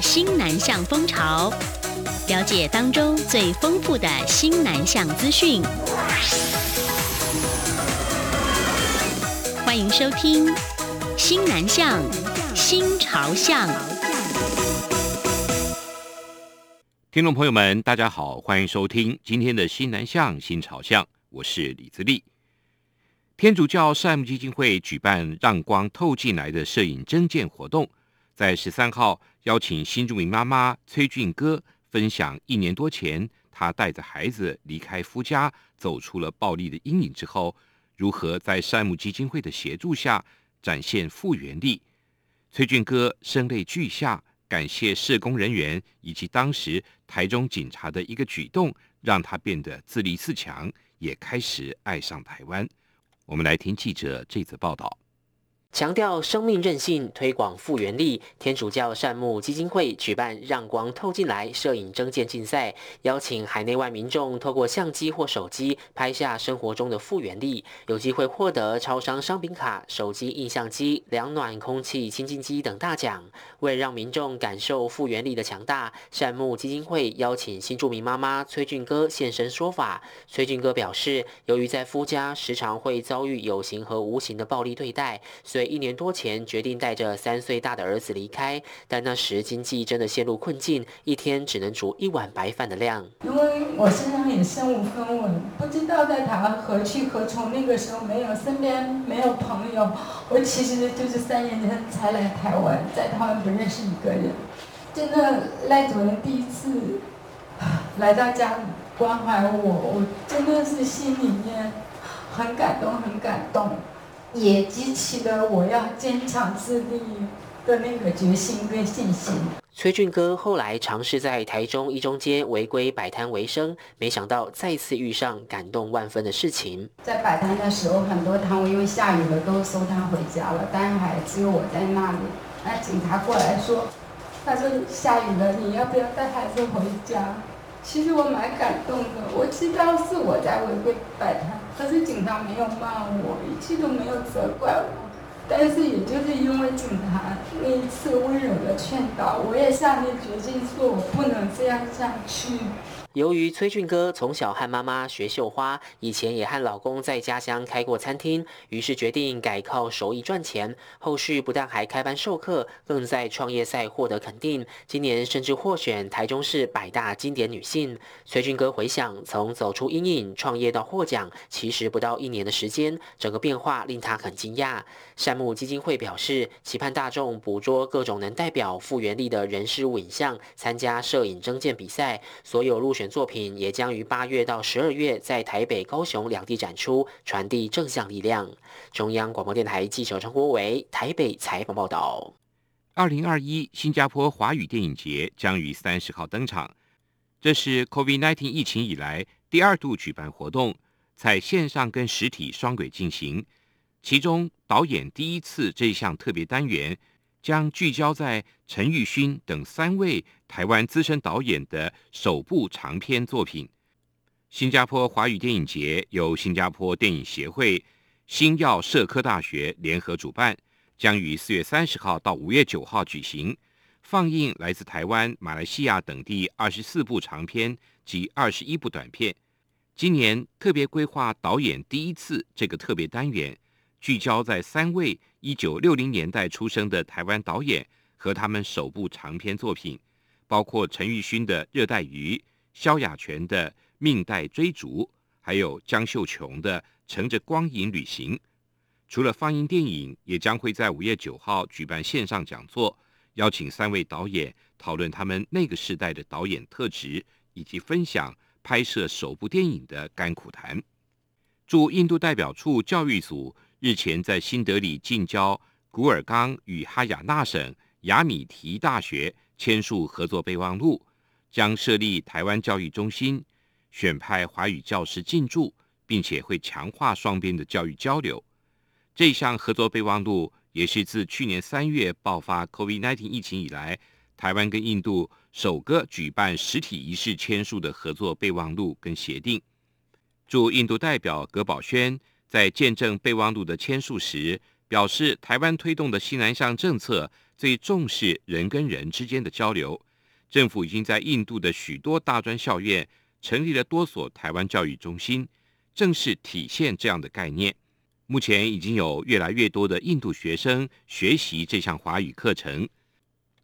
新南向风潮，了解当中最丰富的新南向资讯。欢迎收听《新南向新潮向》。听众朋友们，大家好，欢迎收听今天的《新南向新潮向》，我是李自立。天主教善牧基金会举办“让光透进来”的摄影征件活动，在十三号邀请新住民妈妈崔俊歌分享一年多前他带着孩子离开夫家，走出了暴力的阴影之后，如何在善牧基金会的协助下展现复原力。崔俊歌声泪俱下，感谢社工人员以及当时台中警察的一个举动，让他变得自立自强，也开始爱上台湾。我们来听记者这则报道。强调生命韧性，推广复原力。天主教善牧基金会举办“让光透进来”摄影征件竞赛，邀请海内外民众透过相机或手机拍下生活中的复原力，有机会获得超商商品卡、手机印象机、凉暖空气清净机等大奖。为了让民众感受复原力的强大，善牧基金会邀请新住民妈妈崔俊歌现身说法。崔俊歌表示，由于在夫家时常会遭遇有形和无形的暴力对待，所以一年多前决定带着三岁大的儿子离开，但那时经济真的陷入困境，一天只能煮一碗白饭的量。因为我身上也身无分文，不知道在台湾何去何从。那个时候没有身边没有朋友，我其实就是三年前才来台湾，在台湾不认识一个人。真的赖主任第一次来到家里关怀我，我真的是心里面很感动，很感动。也激起了我要坚强自立的那个决心跟信心。崔俊哥后来尝试在台中一中街违规摆摊为生，没想到再次遇上感动万分的事情。在摆摊的时候，很多摊位因为下雨了都收摊回家了，但还只有我在那里。那警察过来说：“他说下雨了，你要不要带孩子回家？”其实我蛮感动的，我知道是我在违规摆摊，可是警察没有骂我，一句都没有责怪我，但是也就是因为警察那一次温柔的劝导，我也下定决心说我不能这样下去。由于崔俊哥从小和妈妈学绣花，以前也和老公在家乡开过餐厅，于是决定改靠手艺赚钱。后续不但还开班授课，更在创业赛获得肯定。今年甚至获选台中市百大经典女性。崔俊哥回想，从走出阴影创业到获奖，其实不到一年的时间，整个变化令他很惊讶。善牧基金会表示，期盼大众捕捉各种能代表复原力的人事物影像，参加摄影征件比赛，所有入选。作品也将于八月到十二月在台北、高雄两地展出，传递正向力量。中央广播电台记者陈国维台北采访报道。二零二一新加坡华语电影节将于三十号登场，这是 COVID-19 疫情以来第二度举办活动，在线上跟实体双轨进行。其中导演第一次这一项特别单元。将聚焦在陈玉勋等三位台湾资深导演的首部长片作品。新加坡华语电影节由新加坡电影协会、新耀社科大学联合主办，将于四月三十号到五月九号举行，放映来自台湾、马来西亚等地二十四部长片及二十一部短片。今年特别规划导演第一次这个特别单元。聚焦在三位一九六零年代出生的台湾导演和他们首部长片作品，包括陈玉勋的《热带鱼》、萧亚全的《命带追逐》，还有江秀琼的《乘着光影旅行》。除了放映电影，也将会在五月九号举办线上讲座，邀请三位导演讨论他们那个时代的导演特质，以及分享拍摄首部电影的甘苦谈。驻印度代表处教育组。日前在新德里近郊古尔冈与哈雅纳省雅米提大学签署合作备忘录，将设立台湾教育中心，选派华语教师进驻，并且会强化双边的教育交流。这项合作备忘录也是自去年三月爆发 COVID-19 疫情以来，台湾跟印度首个举办实体仪式签署的合作备忘录跟协定。驻印度代表葛宝轩。在见证备忘录的签署时，表示台湾推动的西南向政策最重视人跟人之间的交流。政府已经在印度的许多大专校院成立了多所台湾教育中心，正是体现这样的概念。目前已经有越来越多的印度学生学习这项华语课程。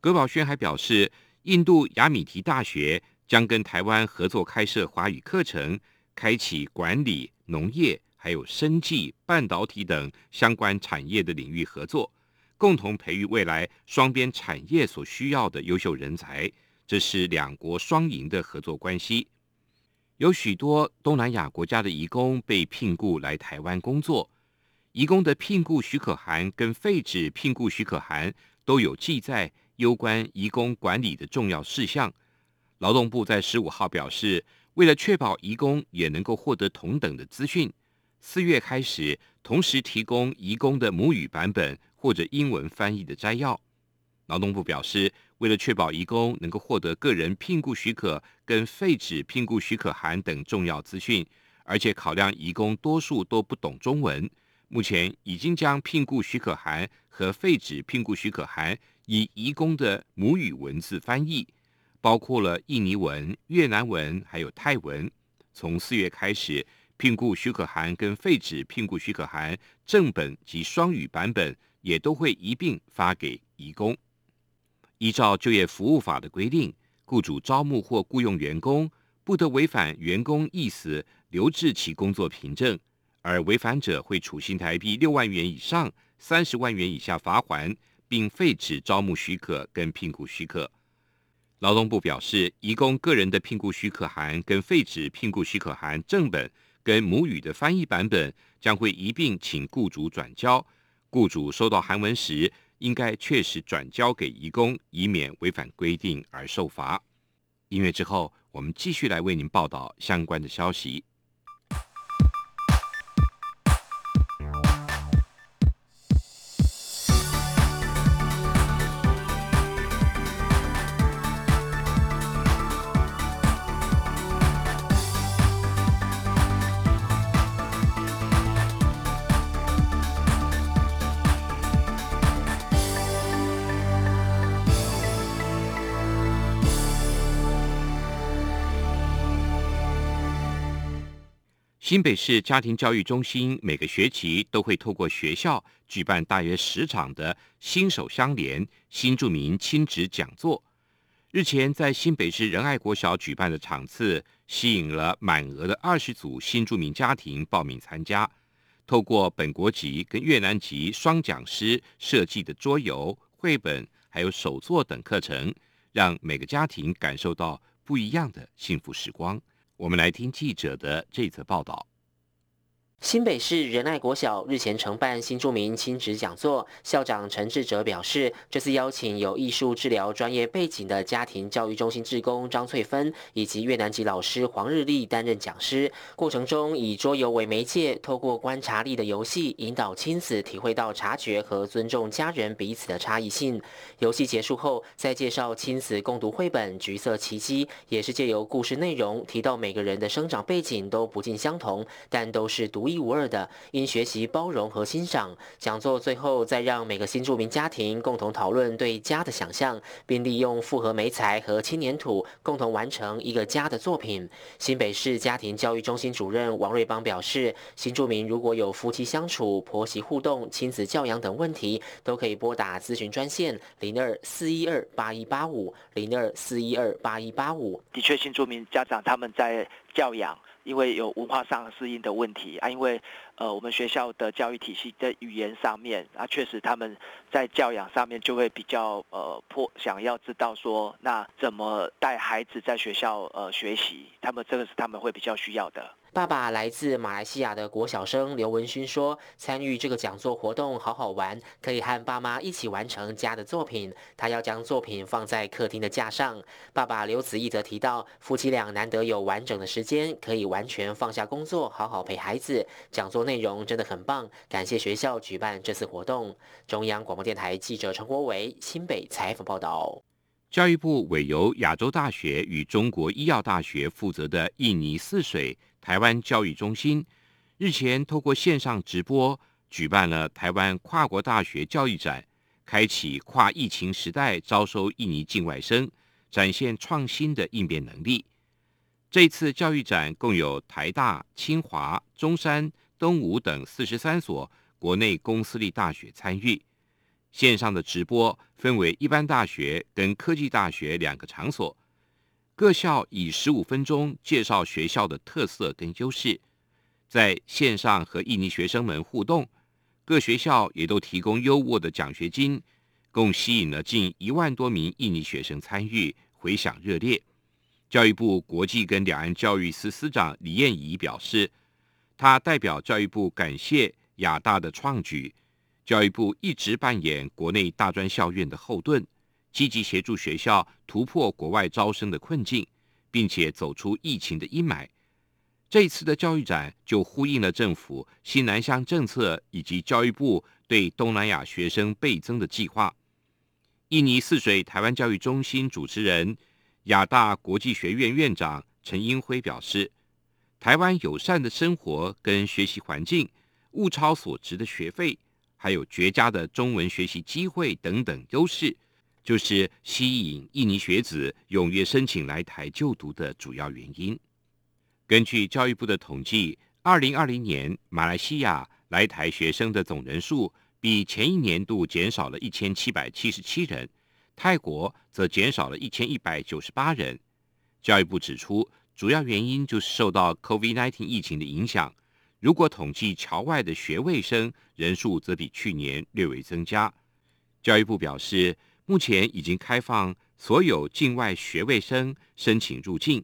葛宝轩还表示，印度雅米提大学将跟台湾合作开设华语课程，开启管理、农业、还有生技、半导体等相关产业的领域合作，共同培育未来双边产业所需要的优秀人才。这是两国双赢的合作关系。有许多东南亚国家的移工被聘雇来台湾工作，移工的聘雇许可函跟废止聘雇许可函都有记载攸关移工管理的重要事项。劳动部在十五号表示，为了确保移工也能够获得同等的资讯，四月开始同时提供移工的母语版本或者英文翻译的摘要。劳动部表示，为了确保移工能够获得个人聘雇许可跟废止聘雇许可函等重要资讯，而且考量移工多数都不懂中文，目前已经将聘雇许可函和废止聘雇许可函以移工的母语文字翻译，包括了印尼文、越南文还有泰文。从四月开始，聘雇许可函跟废止聘雇许可函正本及双语版本也都会一并发给移工。依照就业服务法的规定，雇主招募或雇佣员工，不得违反员工意思留置其工作凭证，而违反者会处新台币六万元以上三十万元以下罚锾，并废止招募许可跟聘雇许可。劳动部表示，移工个人的聘雇许可函跟废止聘雇许可函正本跟母语的翻译版本，将会一并请雇主转交。雇主收到韩文时，应该确实转交给义工，以免违反规定而受罚。音乐之后，我们继续来为您报道相关的消息。新北市家庭教育中心每个学期都会透过学校举办大约十场的新手相连新住民亲子讲座。日前在新北市仁爱国小举办的场次，吸引了满额的二十组新住民家庭报名参加。透过本国籍跟越南籍双讲师设计的桌游、绘本还有手作等课程，让每个家庭感受到不一样的幸福时光。我们来听记者的这则报道。新北市仁爱国小日前承办新著名亲子讲座，校长陈志哲表示，这次邀请有艺术治疗专业背景的家庭教育中心志工张翠芬以及越南籍老师黄日丽担任讲师。过程中以桌游为媒介，透过观察力的游戏，引导亲子体会到察觉和尊重家人彼此的差异性。游戏结束后，再介绍亲子共读绘本《橘色奇迹》，也是借由故事内容提到每个人的生长背景都不尽相同，但都是独。独一无二的，应学习包容和欣赏。讲座最后再让每个新住民家庭共同讨论对家的想象，并利用复合媒材和轻黏土共同完成一个家的作品。新北市家庭教育中心主任王瑞邦表示，新住民如果有夫妻相处、婆媳互动、亲子教养等问题，都可以拨打咨询专线零二四一二八一八五零二四一二八一八五。的确，新住民家长他们在教养。因为有文化上适应的问题啊，因为呃，我们学校的教育体系在语言上面啊，确实他们在教养上面就会比较呃迫，想要知道说，那怎么带孩子在学校呃学习，他们这个是他们会比较需要的。爸爸来自马来西亚的国小生刘文勋说：“参与这个讲座活动好好玩，可以和爸妈一起完成家的作品。他要将作品放在客厅的架上。”爸爸刘子毅则提到，夫妻俩难得有完整的时间，可以完全放下工作，好好陪孩子。讲座内容真的很棒，感谢学校举办这次活动。中央广播电台记者陈国维新北采访报道。教育部委由亚洲大学与中国医药大学负责的印尼泗水台湾教育中心，日前透过线上直播举办了台湾跨国大学教育展，开启跨疫情时代招收印尼境外生，展现创新的应变能力。这次教育展共有台大、清华、中山、东吴等四十三所国内公私立大学参与。线上的直播分为一般大学跟科技大学两个场所，各校以十五分钟介绍学校的特色跟优势，在线上和印尼学生们互动。各学校也都提供优渥的奖学金，共吸引了近一万多名印尼学生参与，回响热烈。教育部国际跟两岸教育司司长李燕仪表示，他代表教育部感谢亚大的创举。教育部一直扮演国内大专校院的后盾，积极协助学校突破国外招生的困境，并且走出疫情的阴霾。这一次的教育展就呼应了政府新南向政策以及教育部对东南亚学生倍增的计划。印尼泗水台湾教育中心主持人。亚大国际学院院长陈英辉表示，台湾友善的生活跟学习环境、物超所值的学费，还有绝佳的中文学习机会等等优势，就是吸引印尼学子踊跃申请来台就读的主要原因。根据教育部的统计，二零二零年马来西亚来台学生的总人数比前一年度减少了一千七百七十七人。泰国则减少了一千一百九十八人。教育部指出，主要原因就是受到 COVID-19 疫情的影响。如果统计侨外的学位生人数，则比去年略微增加。教育部表示，目前已经开放所有境外学位生申请入境。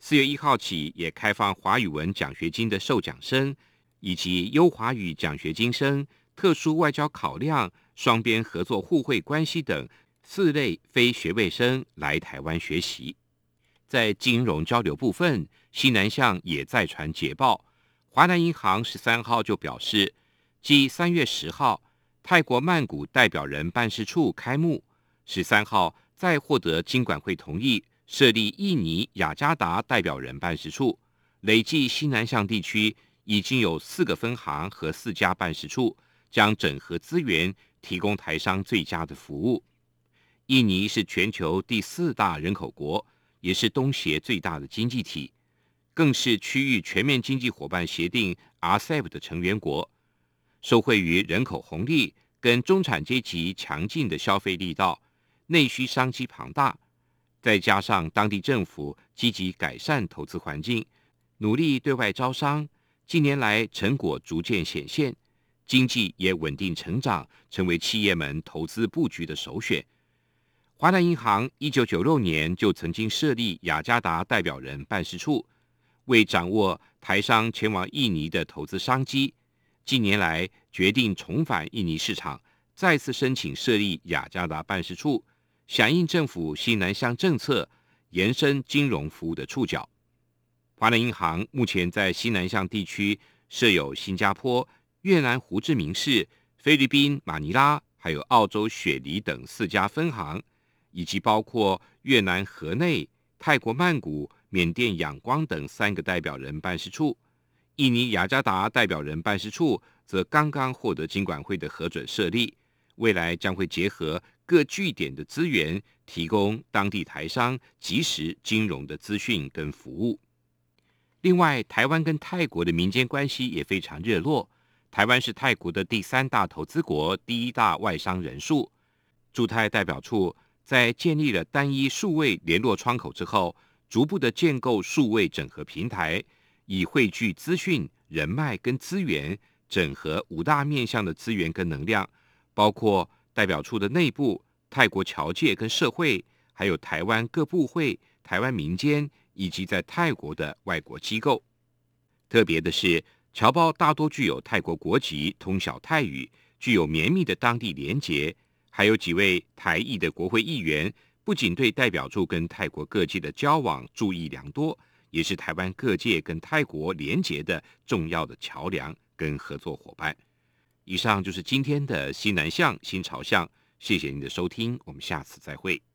四月一号起，也开放华语文奖学金的受奖生，以及优华语奖学金生、特殊外交考量、双边合作互惠关系等。四类非学位生来台湾学习，在金融交流部分，西南向也在传捷报。华南银行十三号就表示，继三月十号泰国曼谷代表人办事处开幕，十三号再获得金管会同意设立印尼雅加达代表人办事处，累计西南向地区已经有四个分行和四家办事处，将整合资源，提供台商最佳的服务。印尼是全球第四大人口国，也是东协最大的经济体，更是区域全面经济伙伴协定 RCEP 的成员国。受惠于人口红利跟中产阶级强劲的消费力道，内需商机庞大，再加上当地政府积极改善投资环境，努力对外招商，近年来成果逐渐显现，经济也稳定成长，成为企业们投资布局的首选。华南银行一九九六年就曾经设立雅加达代表人办事处，为掌握台商前往印尼的投资商机，近年来决定重返印尼市场，再次申请设立雅加达办事处，响应政府西南向政策，延伸金融服务的触角。华南银行目前在西南向地区设有新加坡、越南胡志明市、菲律宾马尼拉，还有澳洲雪梨等四家分行。以及包括越南河内、泰国曼谷、缅甸仰光等三个代表人办事处，印尼雅加达代表人办事处则刚刚获得金管会的核准设立，未来将会结合各据点的资源，提供当地台商即时金融的资讯跟服务。另外，台湾跟泰国的民间关系也非常热络，台湾是泰国的第三大投资国，第一大外商人数，驻泰代表处。在建立了单一数位联络窗口之后，逐步的建构数位整合平台，以汇聚资讯、人脉跟资源，整合五大面向的资源跟能量，包括代表处的内部、泰国侨界跟社会，还有台湾各部会、台湾民间以及在泰国的外国机构。特别的是，侨胞大多具有泰国国籍，通晓泰语，具有绵密的当地连结。还有几位台裔的国会议员，不仅对代表处跟泰国各界的交往注意良多，也是台湾各界跟泰国连结的重要的桥梁跟合作伙伴。以上就是今天的西南向新朝向，谢谢您的收听，我们下次再会。